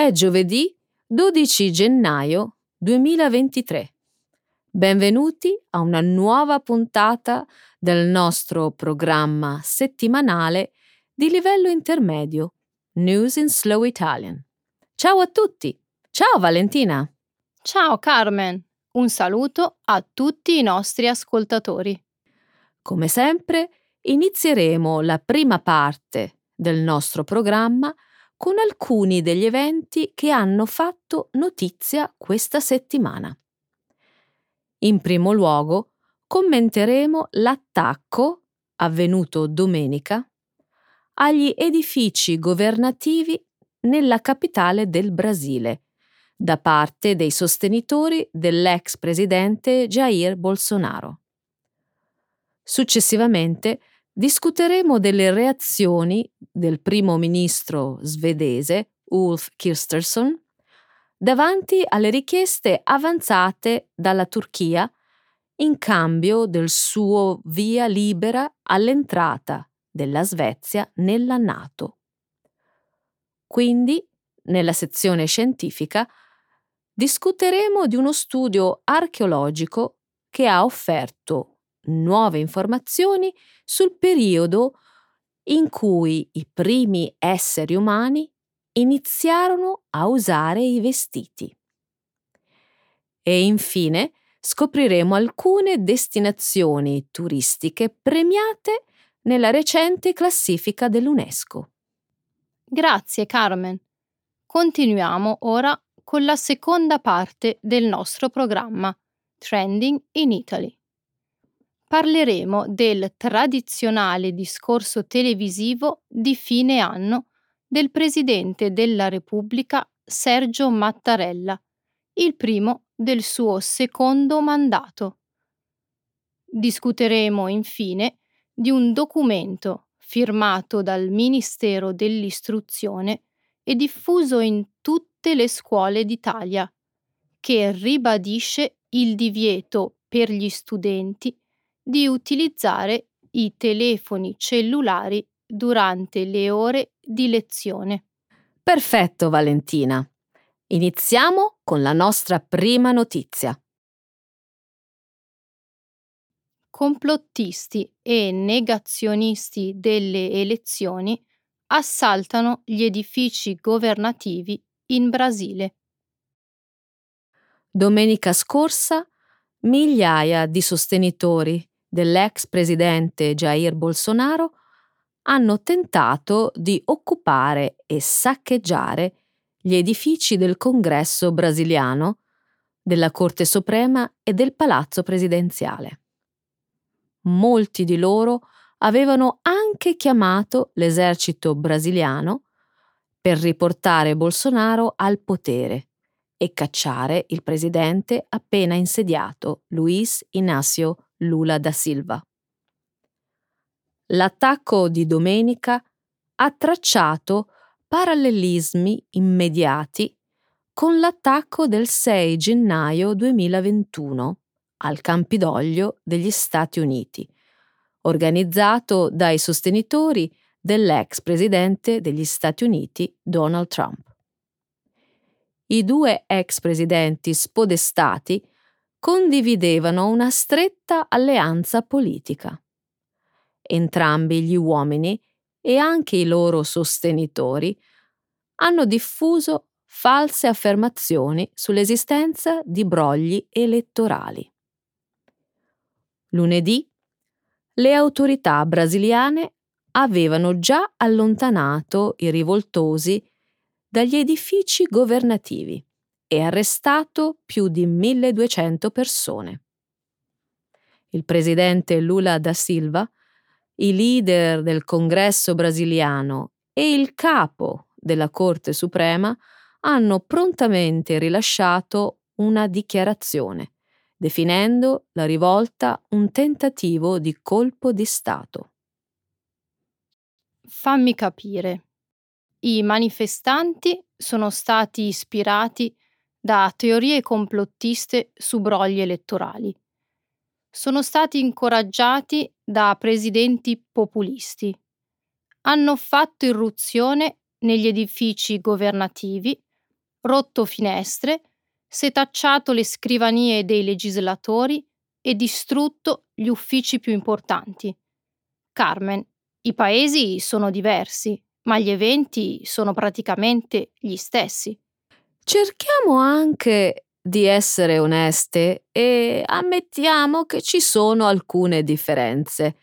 È giovedì 12 gennaio 2023. Benvenuti a una nuova puntata del nostro programma settimanale di livello intermedio News in Slow Italian. Ciao a tutti! Ciao Valentina! Ciao Carmen! Un saluto a tutti i nostri ascoltatori. Come sempre, inizieremo la prima parte del nostro programma con alcuni degli eventi che hanno fatto notizia questa settimana. In primo luogo, commenteremo l'attacco avvenuto domenica agli edifici governativi nella capitale del Brasile da parte dei sostenitori dell'ex presidente Jair Bolsonaro. Successivamente discuteremo delle reazioni del primo ministro svedese Ulf Kirstersson davanti alle richieste avanzate dalla Turchia in cambio del suo via libera all'entrata della Svezia nella Nato. Quindi, nella sezione scientifica, discuteremo di uno studio archeologico che ha offerto nuove informazioni sul periodo in cui i primi esseri umani iniziarono a usare i vestiti. E infine scopriremo alcune destinazioni turistiche premiate nella recente classifica dell'UNESCO. Grazie Carmen. Continuiamo ora con la seconda parte del nostro programma Trending in Italy parleremo del tradizionale discorso televisivo di fine anno del Presidente della Repubblica Sergio Mattarella, il primo del suo secondo mandato. Discuteremo infine di un documento firmato dal Ministero dell'Istruzione e diffuso in tutte le scuole d'Italia, che ribadisce il divieto per gli studenti di utilizzare i telefoni cellulari durante le ore di lezione. Perfetto, Valentina. Iniziamo con la nostra prima notizia. Complottisti e negazionisti delle elezioni assaltano gli edifici governativi in Brasile. Domenica scorsa migliaia di sostenitori dell'ex presidente Jair Bolsonaro hanno tentato di occupare e saccheggiare gli edifici del Congresso brasiliano, della Corte Suprema e del Palazzo Presidenziale. Molti di loro avevano anche chiamato l'esercito brasiliano per riportare Bolsonaro al potere e cacciare il presidente appena insediato Luis Inácio Lula da Silva. L'attacco di domenica ha tracciato parallelismi immediati con l'attacco del 6 gennaio 2021 al Campidoglio degli Stati Uniti, organizzato dai sostenitori dell'ex presidente degli Stati Uniti Donald Trump. I due ex presidenti spodestati condividevano una stretta alleanza politica. Entrambi gli uomini e anche i loro sostenitori hanno diffuso false affermazioni sull'esistenza di brogli elettorali. Lunedì le autorità brasiliane avevano già allontanato i rivoltosi dagli edifici governativi e arrestato più di 1200 persone. Il presidente Lula da Silva, i leader del Congresso brasiliano e il capo della Corte Suprema hanno prontamente rilasciato una dichiarazione, definendo la rivolta un tentativo di colpo di Stato. Fammi capire. I manifestanti sono stati ispirati da teorie complottiste su brogli elettorali. Sono stati incoraggiati da presidenti populisti. Hanno fatto irruzione negli edifici governativi rotto finestre, setacciato le scrivanie dei legislatori e distrutto gli uffici più importanti. Carmen, i paesi sono diversi, ma gli eventi sono praticamente gli stessi. Cerchiamo anche di essere oneste e ammettiamo che ci sono alcune differenze.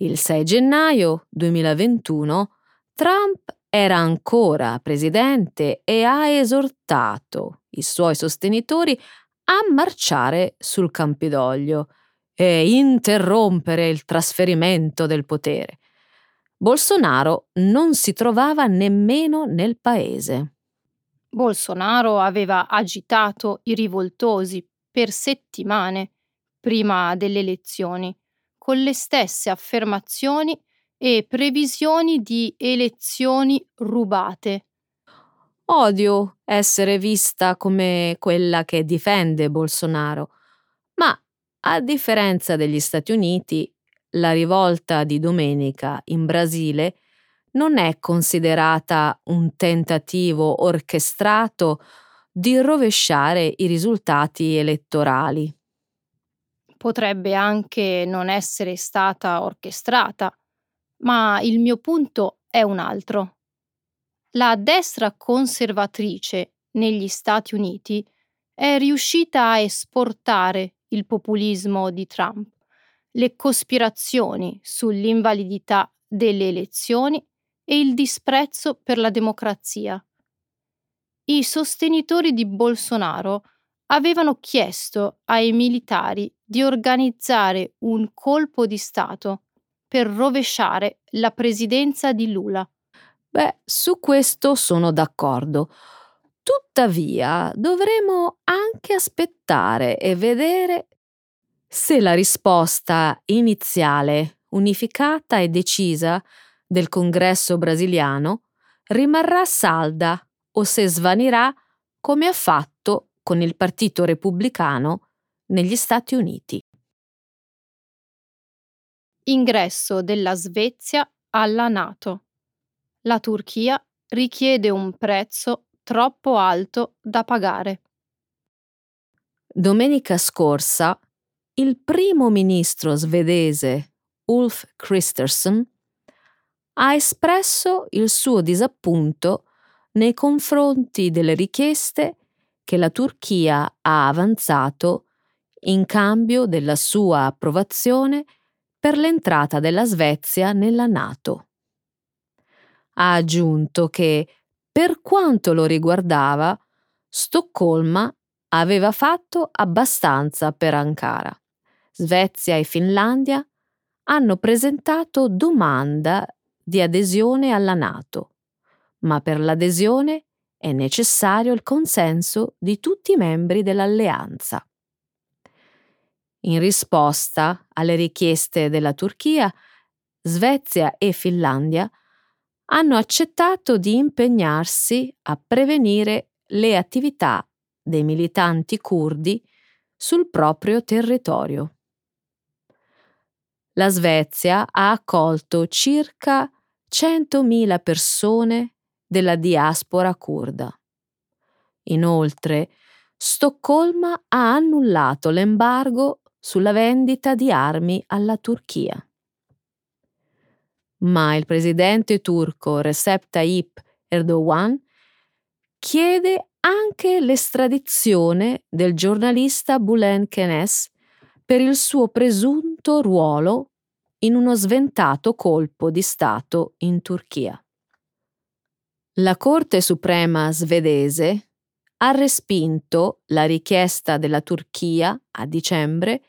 Il 6 gennaio 2021 Trump era ancora presidente e ha esortato i suoi sostenitori a marciare sul Campidoglio e interrompere il trasferimento del potere. Bolsonaro non si trovava nemmeno nel paese. Bolsonaro aveva agitato i rivoltosi per settimane prima delle elezioni, con le stesse affermazioni e previsioni di elezioni rubate. Odio essere vista come quella che difende Bolsonaro, ma a differenza degli Stati Uniti, la rivolta di domenica in Brasile non è considerata un tentativo orchestrato di rovesciare i risultati elettorali. Potrebbe anche non essere stata orchestrata, ma il mio punto è un altro. La destra conservatrice negli Stati Uniti è riuscita a esportare il populismo di Trump, le cospirazioni sull'invalidità delle elezioni e il disprezzo per la democrazia. I sostenitori di Bolsonaro avevano chiesto ai militari di organizzare un colpo di Stato per rovesciare la presidenza di Lula. Beh, su questo sono d'accordo. Tuttavia, dovremo anche aspettare e vedere se la risposta iniziale, unificata e decisa del congresso brasiliano rimarrà salda o se svanirà come ha fatto con il Partito Repubblicano negli Stati Uniti. Ingresso della Svezia alla Nato. La Turchia richiede un prezzo troppo alto da pagare. Domenica scorsa il primo ministro svedese Ulf Kristersson ha espresso il suo disappunto nei confronti delle richieste che la Turchia ha avanzato in cambio della sua approvazione per l'entrata della Svezia nella Nato. Ha aggiunto che, per quanto lo riguardava, Stoccolma aveva fatto abbastanza per Ankara. Svezia e Finlandia hanno presentato domanda di adesione alla Nato, ma per l'adesione è necessario il consenso di tutti i membri dell'alleanza. In risposta alle richieste della Turchia, Svezia e Finlandia hanno accettato di impegnarsi a prevenire le attività dei militanti curdi sul proprio territorio. La Svezia ha accolto circa 100.000 persone della diaspora curda. Inoltre, Stoccolma ha annullato l'embargo sulla vendita di armi alla Turchia. Ma il presidente turco Recep Tayyip Erdogan chiede anche l'estradizione del giornalista Bülent Kenes per il suo presunto ruolo in uno sventato colpo di Stato in Turchia. La Corte Suprema svedese ha respinto la richiesta della Turchia a dicembre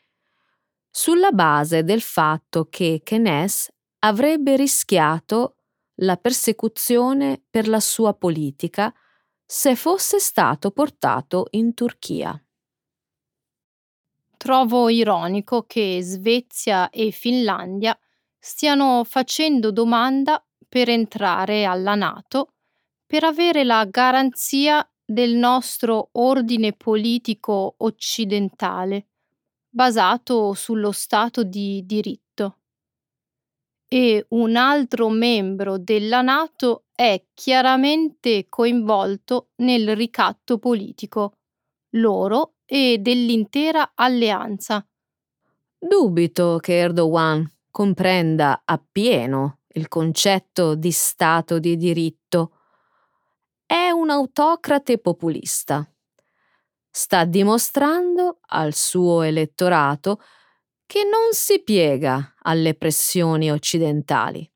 sulla base del fatto che Kenes avrebbe rischiato la persecuzione per la sua politica se fosse stato portato in Turchia. Trovo ironico che Svezia e Finlandia stiano facendo domanda per entrare alla Nato per avere la garanzia del nostro ordine politico occidentale, basato sullo Stato di diritto. e un altro membro della Nato è chiaramente coinvolto nel ricatto politico, loro e dell'intera alleanza. Dubito che Erdogan comprenda appieno il concetto di Stato di diritto. È un autocrate populista. Sta dimostrando al suo elettorato che non si piega alle pressioni occidentali.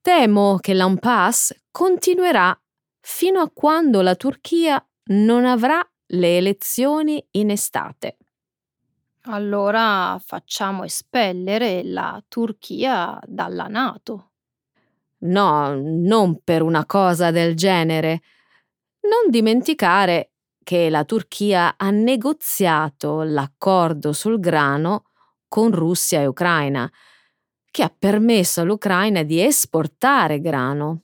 Temo che l'impasse continuerà fino a quando la Turchia non avrà le elezioni in estate. Allora facciamo espellere la Turchia dalla Nato. No, non per una cosa del genere. Non dimenticare che la Turchia ha negoziato l'accordo sul grano con Russia e Ucraina, che ha permesso all'Ucraina di esportare grano.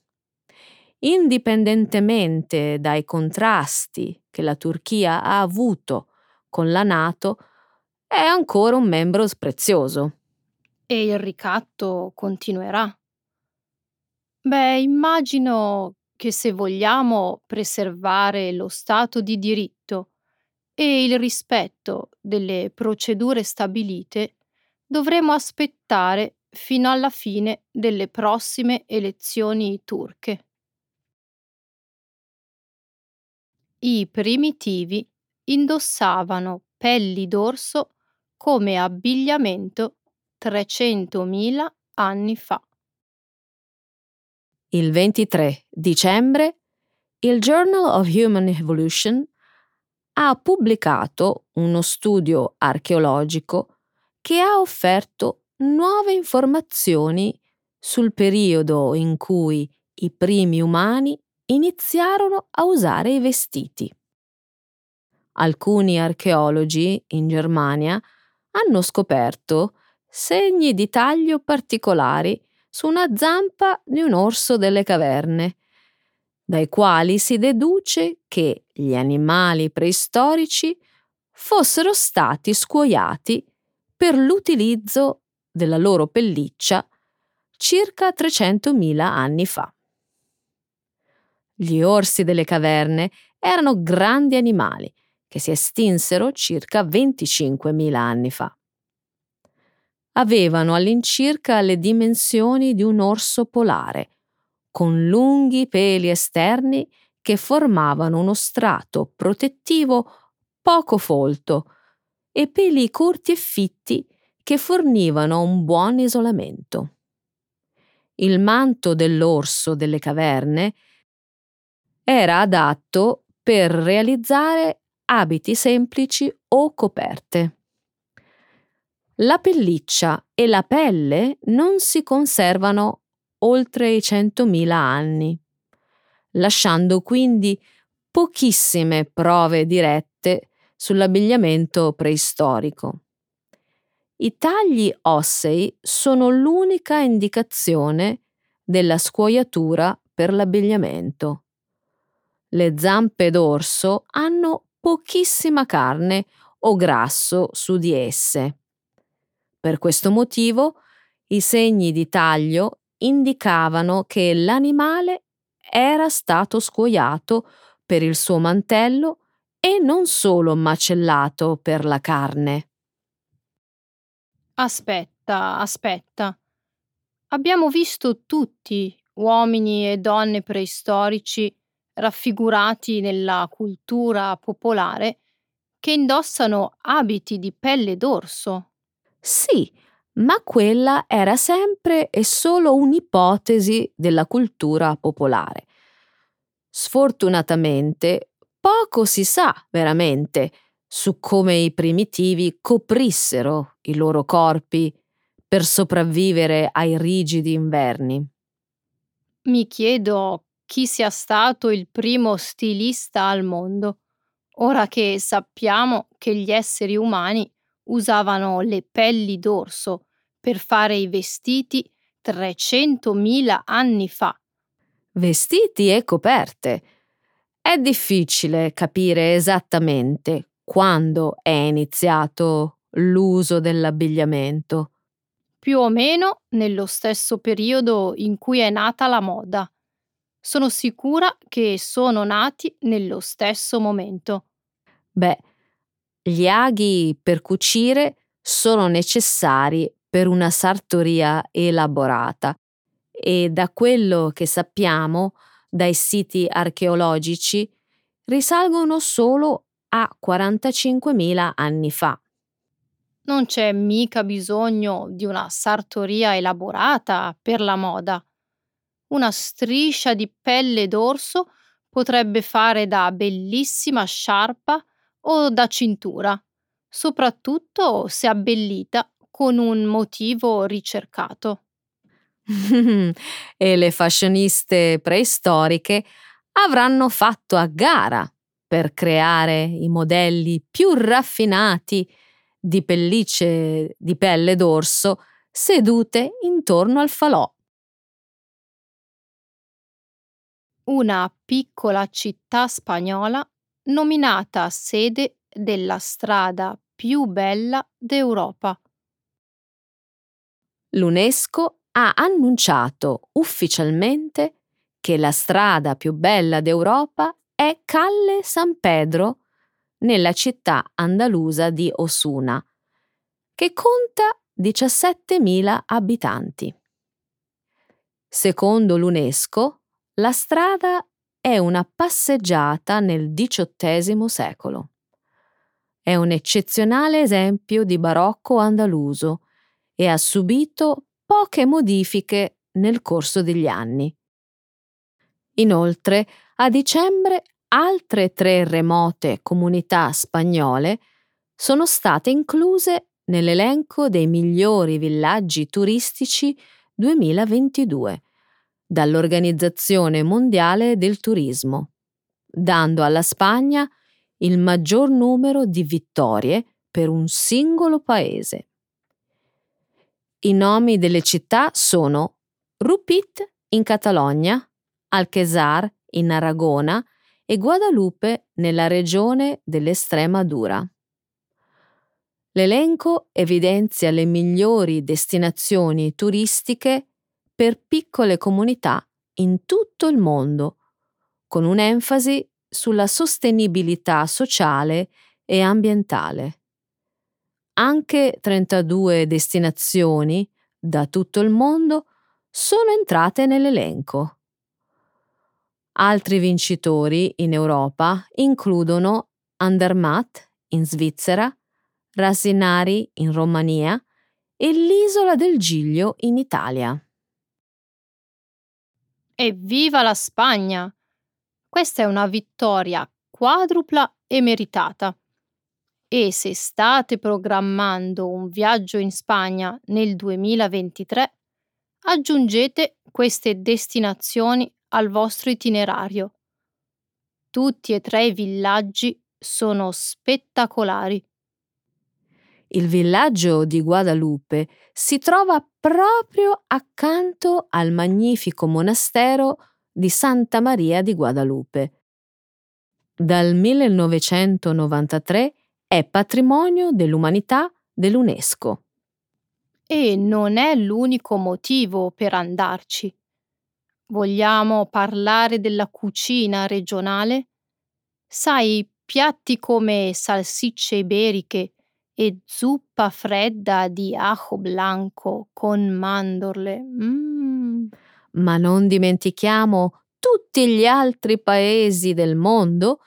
Indipendentemente dai contrasti che la Turchia ha avuto con la Nato, è ancora un membro prezioso. E il ricatto continuerà. Beh, immagino che se vogliamo preservare lo Stato di diritto e il rispetto delle procedure stabilite, dovremo aspettare fino alla fine delle prossime elezioni turche. I primitivi indossavano pelli d'orso come abbigliamento 300.000 anni fa. Il 23 dicembre il Journal of Human Evolution ha pubblicato uno studio archeologico che ha offerto nuove informazioni sul periodo in cui i primi umani iniziarono a usare i vestiti. Alcuni archeologi in Germania hanno scoperto segni di taglio particolari su una zampa di un orso delle caverne, dai quali si deduce che gli animali preistorici fossero stati scuoiati per l'utilizzo della loro pelliccia circa 300.000 anni fa. Gli orsi delle caverne erano grandi animali che si estinsero circa 25.000 anni fa. Avevano all'incirca le dimensioni di un orso polare, con lunghi peli esterni che formavano uno strato protettivo poco folto e peli corti e fitti che fornivano un buon isolamento. Il manto dell'orso delle caverne era adatto per realizzare abiti semplici o coperte. La pelliccia e la pelle non si conservano oltre i 100.000 anni, lasciando quindi pochissime prove dirette sull'abbigliamento preistorico. I tagli ossei sono l'unica indicazione della scuoiatura per l'abbigliamento. Le zampe d'orso hanno pochissima carne o grasso su di esse. Per questo motivo i segni di taglio indicavano che l'animale era stato scuoiato per il suo mantello e non solo macellato per la carne. Aspetta, aspetta. Abbiamo visto tutti, uomini e donne preistorici, raffigurati nella cultura popolare, che indossano abiti di pelle d'orso. Sì, ma quella era sempre e solo un'ipotesi della cultura popolare. Sfortunatamente Poco si sa veramente su come i primitivi coprissero i loro corpi per sopravvivere ai rigidi inverni. Mi chiedo chi sia stato il primo stilista al mondo, ora che sappiamo che gli esseri umani usavano le pelli d'orso per fare i vestiti 300.000 anni fa. Vestiti e coperte è difficile capire esattamente quando è iniziato l'uso dell'abbigliamento. più o meno nello stesso periodo in cui è nata la moda. Sono sicura che sono nati nello stesso momento. Beh, gli aghi per cucire sono necessari per una sartoria elaborata e da quello che sappiamo dai siti archeologici risalgono solo a 45.000 anni fa. Non c'è mica bisogno di una sartoria elaborata per la moda. Una striscia di pelle d'orso potrebbe fare da bellissima sciarpa o da cintura, soprattutto se abbellita con un motivo ricercato. e le fashioniste preistoriche avranno fatto a gara per creare i modelli più raffinati di pellicce di pelle d'orso sedute intorno al falò. Una piccola città spagnola nominata sede della strada più bella d'Europa. L'UNESCO ha annunciato ufficialmente che la strada più bella d'Europa è Calle San Pedro nella città andalusa di Osuna, che conta 17.000 abitanti. Secondo l'UNESCO, la strada è una passeggiata nel XVIII secolo. È un eccezionale esempio di barocco andaluso e ha subito poche modifiche nel corso degli anni. Inoltre, a dicembre altre tre remote comunità spagnole sono state incluse nell'elenco dei migliori villaggi turistici 2022 dall'Organizzazione Mondiale del Turismo, dando alla Spagna il maggior numero di vittorie per un singolo paese. I nomi delle città sono Rupit in Catalogna, Alquezar in Aragona e Guadalupe nella regione dell'Estremadura. L'elenco evidenzia le migliori destinazioni turistiche per piccole comunità in tutto il mondo, con un'enfasi sulla sostenibilità sociale e ambientale anche 32 destinazioni da tutto il mondo sono entrate nell'elenco. Altri vincitori in Europa includono Andermatt in Svizzera, Rasinari in Romania e l'isola del Giglio in Italia. Evviva la Spagna! Questa è una vittoria quadrupla e meritata e se state programmando un viaggio in Spagna nel 2023, aggiungete queste destinazioni al vostro itinerario. Tutti e tre i villaggi sono spettacolari. Il villaggio di Guadalupe si trova proprio accanto al magnifico monastero di Santa Maria di Guadalupe. Dal 1993 è patrimonio dell'umanità dell'UNESCO. E non è l'unico motivo per andarci. Vogliamo parlare della cucina regionale? Sai, piatti come salsicce iberiche e zuppa fredda di ajo blanco con mandorle. Mm. Ma non dimentichiamo tutti gli altri paesi del mondo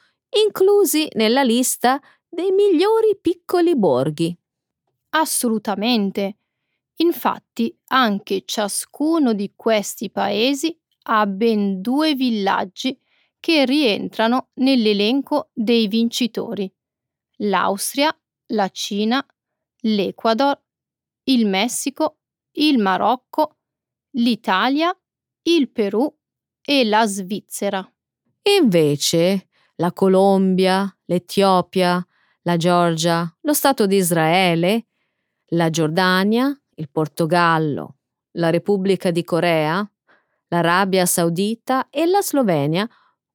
inclusi nella lista dei migliori piccoli borghi. Assolutamente. Infatti, anche ciascuno di questi paesi ha ben due villaggi che rientrano nell'elenco dei vincitori. L'Austria, la Cina, l'Ecuador, il Messico, il Marocco, l'Italia, il Perù e la Svizzera. Invece la Colombia, l'Etiopia, la Georgia, lo Stato di Israele, la Giordania, il Portogallo, la Repubblica di Corea, l'Arabia Saudita e la Slovenia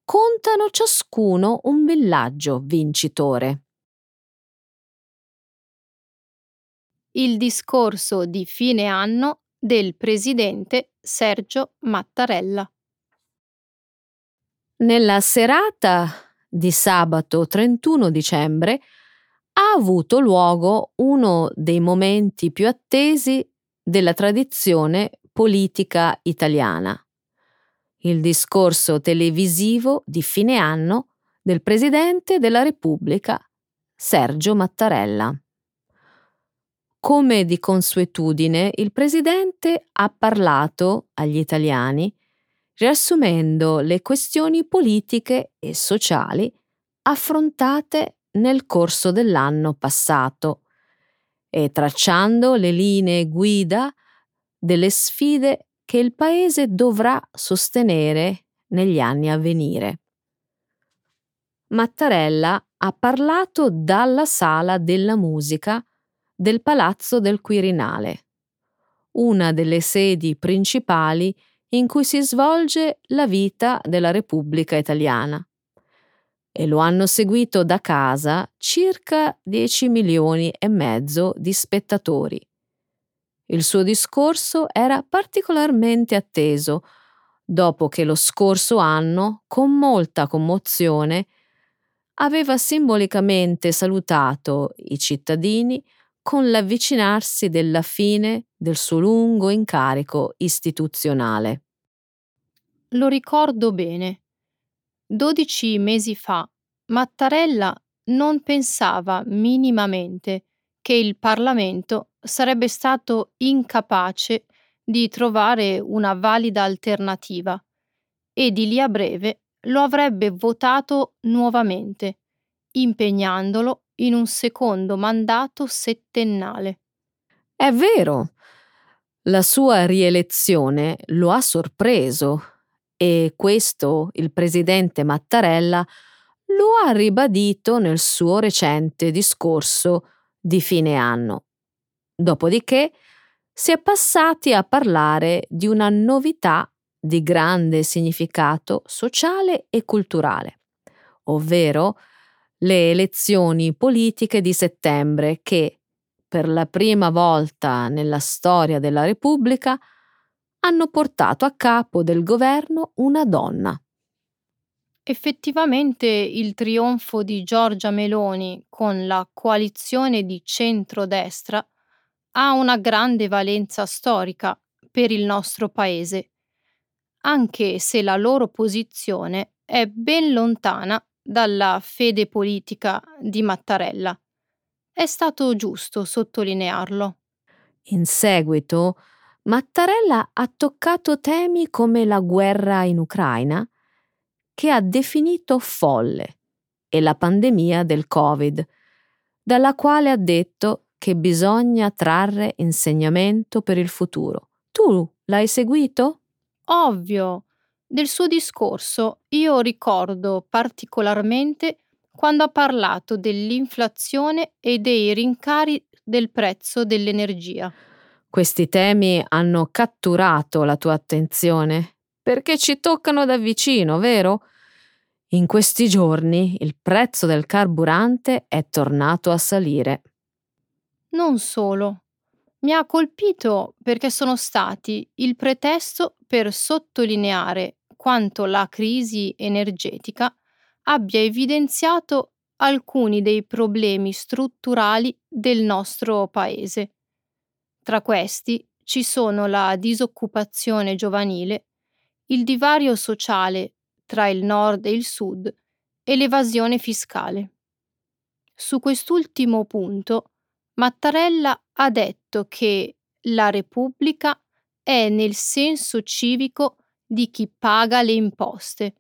contano ciascuno un villaggio vincitore. Il discorso di fine anno del presidente Sergio Mattarella. Nella serata di sabato 31 dicembre ha avuto luogo uno dei momenti più attesi della tradizione politica italiana, il discorso televisivo di fine anno del Presidente della Repubblica Sergio Mattarella. Come di consuetudine, il Presidente ha parlato agli italiani riassumendo le questioni politiche e sociali affrontate nel corso dell'anno passato e tracciando le linee guida delle sfide che il Paese dovrà sostenere negli anni a venire. Mattarella ha parlato dalla sala della musica del Palazzo del Quirinale, una delle sedi principali in cui si svolge la vita della Repubblica Italiana. E lo hanno seguito da casa circa 10 milioni e mezzo di spettatori. Il suo discorso era particolarmente atteso dopo che lo scorso anno, con molta commozione, aveva simbolicamente salutato i cittadini con l'avvicinarsi della fine del suo lungo incarico istituzionale. Lo ricordo bene. Dodici mesi fa Mattarella non pensava minimamente che il Parlamento sarebbe stato incapace di trovare una valida alternativa e di lì a breve lo avrebbe votato nuovamente, impegnandolo in un secondo mandato settennale. È vero, la sua rielezione lo ha sorpreso e questo il presidente Mattarella lo ha ribadito nel suo recente discorso di fine anno. Dopodiché si è passati a parlare di una novità di grande significato sociale e culturale, ovvero le elezioni politiche di settembre che, per la prima volta nella storia della Repubblica, hanno portato a capo del governo una donna. Effettivamente il trionfo di Giorgia Meloni con la coalizione di centrodestra ha una grande valenza storica per il nostro Paese, anche se la loro posizione è ben lontana dalla fede politica di Mattarella. È stato giusto sottolinearlo. In seguito, Mattarella ha toccato temi come la guerra in Ucraina, che ha definito folle, e la pandemia del Covid, dalla quale ha detto che bisogna trarre insegnamento per il futuro. Tu l'hai seguito? Ovvio. Del suo discorso io ricordo particolarmente quando ha parlato dell'inflazione e dei rincari del prezzo dell'energia. Questi temi hanno catturato la tua attenzione perché ci toccano da vicino, vero? In questi giorni il prezzo del carburante è tornato a salire. Non solo. Mi ha colpito perché sono stati il pretesto per sottolineare quanto la crisi energetica abbia evidenziato alcuni dei problemi strutturali del nostro Paese. Tra questi ci sono la disoccupazione giovanile, il divario sociale tra il nord e il sud e l'evasione fiscale. Su quest'ultimo punto, Mattarella ha detto che la Repubblica è nel senso civico di chi paga le imposte,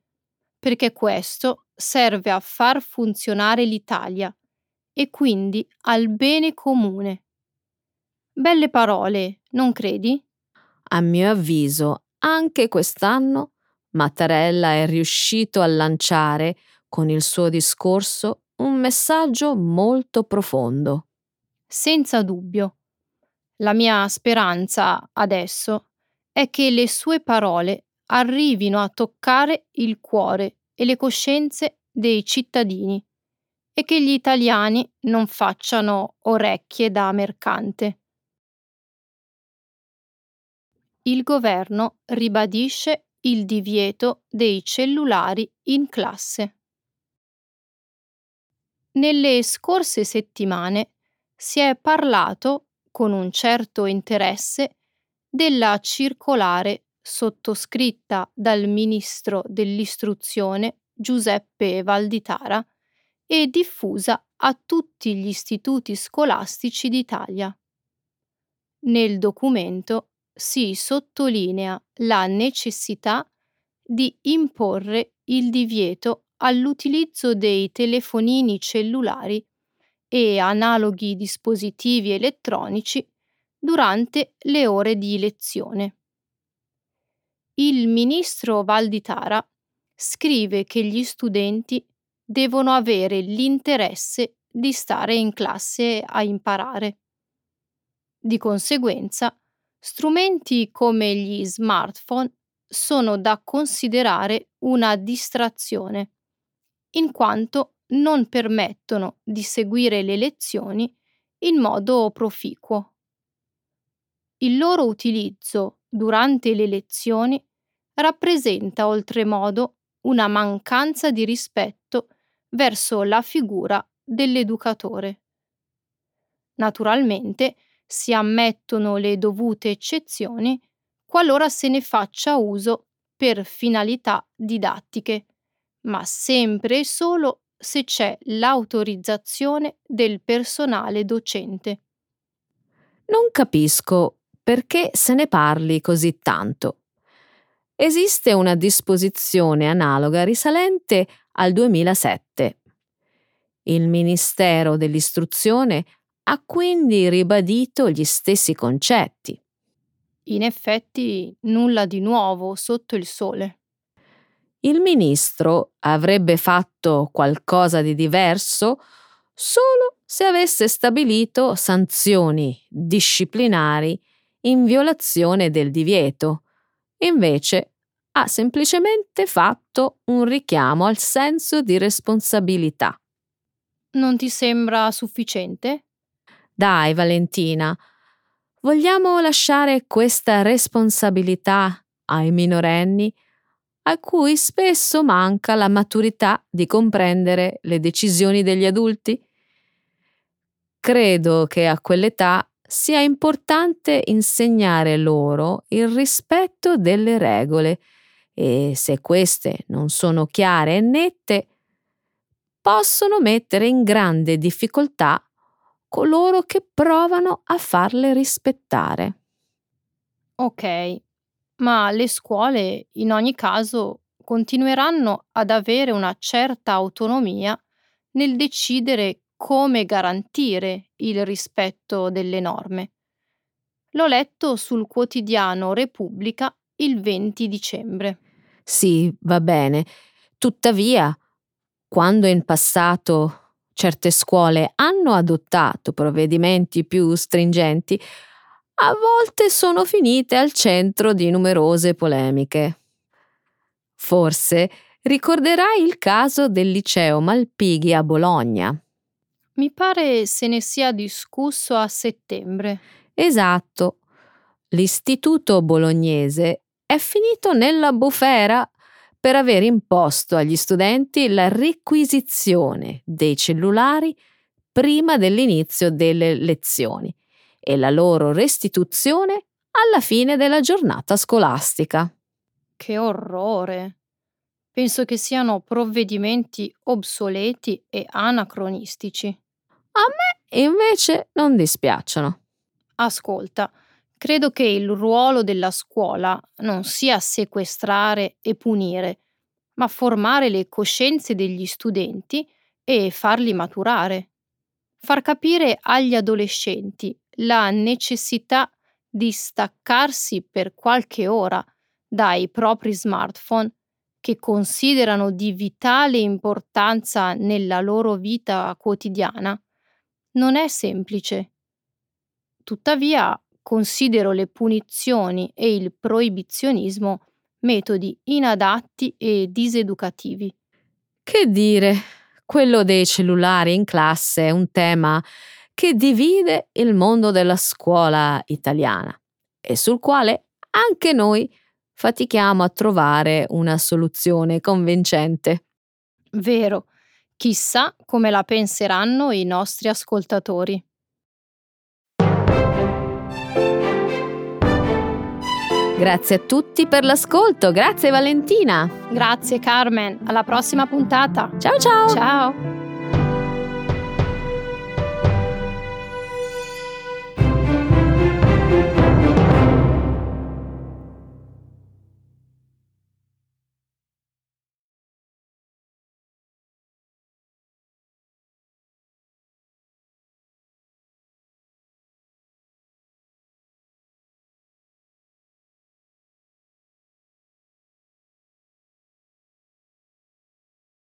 perché questo serve a far funzionare l'Italia e quindi al bene comune. Belle parole, non credi? A mio avviso, anche quest'anno Mattarella è riuscito a lanciare con il suo discorso un messaggio molto profondo. Senza dubbio. La mia speranza adesso è che le sue parole arrivino a toccare il cuore e le coscienze dei cittadini e che gli italiani non facciano orecchie da mercante. Il governo ribadisce il divieto dei cellulari in classe. Nelle scorse settimane si è parlato, con un certo interesse, della circolare sottoscritta dal ministro dell'istruzione Giuseppe Valditara e diffusa a tutti gli istituti scolastici d'Italia. Nel documento si sottolinea la necessità di imporre il divieto all'utilizzo dei telefonini cellulari e analoghi dispositivi elettronici durante le ore di lezione. Il ministro Valditara scrive che gli studenti devono avere l'interesse di stare in classe a imparare. Di conseguenza, strumenti come gli smartphone sono da considerare una distrazione, in quanto non permettono di seguire le lezioni in modo proficuo. Il loro utilizzo durante le lezioni rappresenta oltremodo una mancanza di rispetto verso la figura dell'educatore. Naturalmente si ammettono le dovute eccezioni qualora se ne faccia uso per finalità didattiche, ma sempre e solo se c'è l'autorizzazione del personale docente. Non capisco perché se ne parli così tanto. Esiste una disposizione analoga risalente al 2007. Il Ministero dell'Istruzione ha quindi ribadito gli stessi concetti. In effetti nulla di nuovo sotto il sole. Il ministro avrebbe fatto qualcosa di diverso solo se avesse stabilito sanzioni disciplinari in violazione del divieto. Invece ha semplicemente fatto un richiamo al senso di responsabilità. Non ti sembra sufficiente? Dai, Valentina, vogliamo lasciare questa responsabilità ai minorenni a cui spesso manca la maturità di comprendere le decisioni degli adulti? Credo che a quell'età sia importante insegnare loro il rispetto delle regole e se queste non sono chiare e nette, possono mettere in grande difficoltà coloro che provano a farle rispettare. Ok, ma le scuole in ogni caso continueranno ad avere una certa autonomia nel decidere come garantire il rispetto delle norme. L'ho letto sul quotidiano Repubblica il 20 dicembre. Sì, va bene. Tuttavia, quando in passato certe scuole hanno adottato provvedimenti più stringenti, a volte sono finite al centro di numerose polemiche. Forse ricorderai il caso del liceo Malpighi a Bologna. Mi pare se ne sia discusso a settembre. Esatto. L'istituto bolognese è finito nella bufera per aver imposto agli studenti la requisizione dei cellulari prima dell'inizio delle lezioni e la loro restituzione alla fine della giornata scolastica. Che orrore! Penso che siano provvedimenti obsoleti e anacronistici. A me invece non dispiacciono. Ascolta, credo che il ruolo della scuola non sia sequestrare e punire, ma formare le coscienze degli studenti e farli maturare. Far capire agli adolescenti la necessità di staccarsi per qualche ora dai propri smartphone che considerano di vitale importanza nella loro vita quotidiana non è semplice. Tuttavia considero le punizioni e il proibizionismo metodi inadatti e diseducativi. Che dire, quello dei cellulari in classe è un tema che divide il mondo della scuola italiana e sul quale anche noi fatichiamo a trovare una soluzione convincente. Vero. Chissà come la penseranno i nostri ascoltatori. Grazie a tutti per l'ascolto, grazie Valentina. Grazie Carmen, alla prossima puntata. Ciao ciao. Ciao.